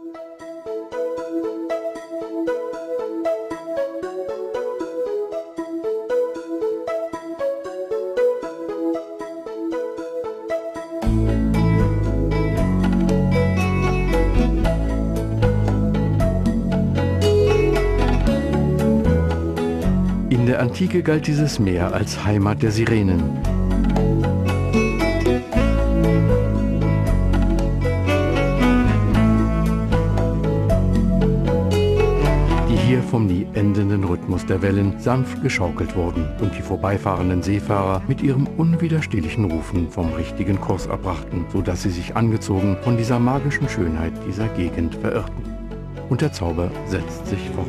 In der Antike galt dieses Meer als Heimat der Sirenen. Hier vom nie endenden Rhythmus der Wellen sanft geschaukelt wurden und die vorbeifahrenden Seefahrer mit ihrem unwiderstehlichen Rufen vom richtigen Kurs abbrachten, so dass sie sich angezogen von dieser magischen Schönheit dieser Gegend verirrten. Und der Zauber setzt sich fort.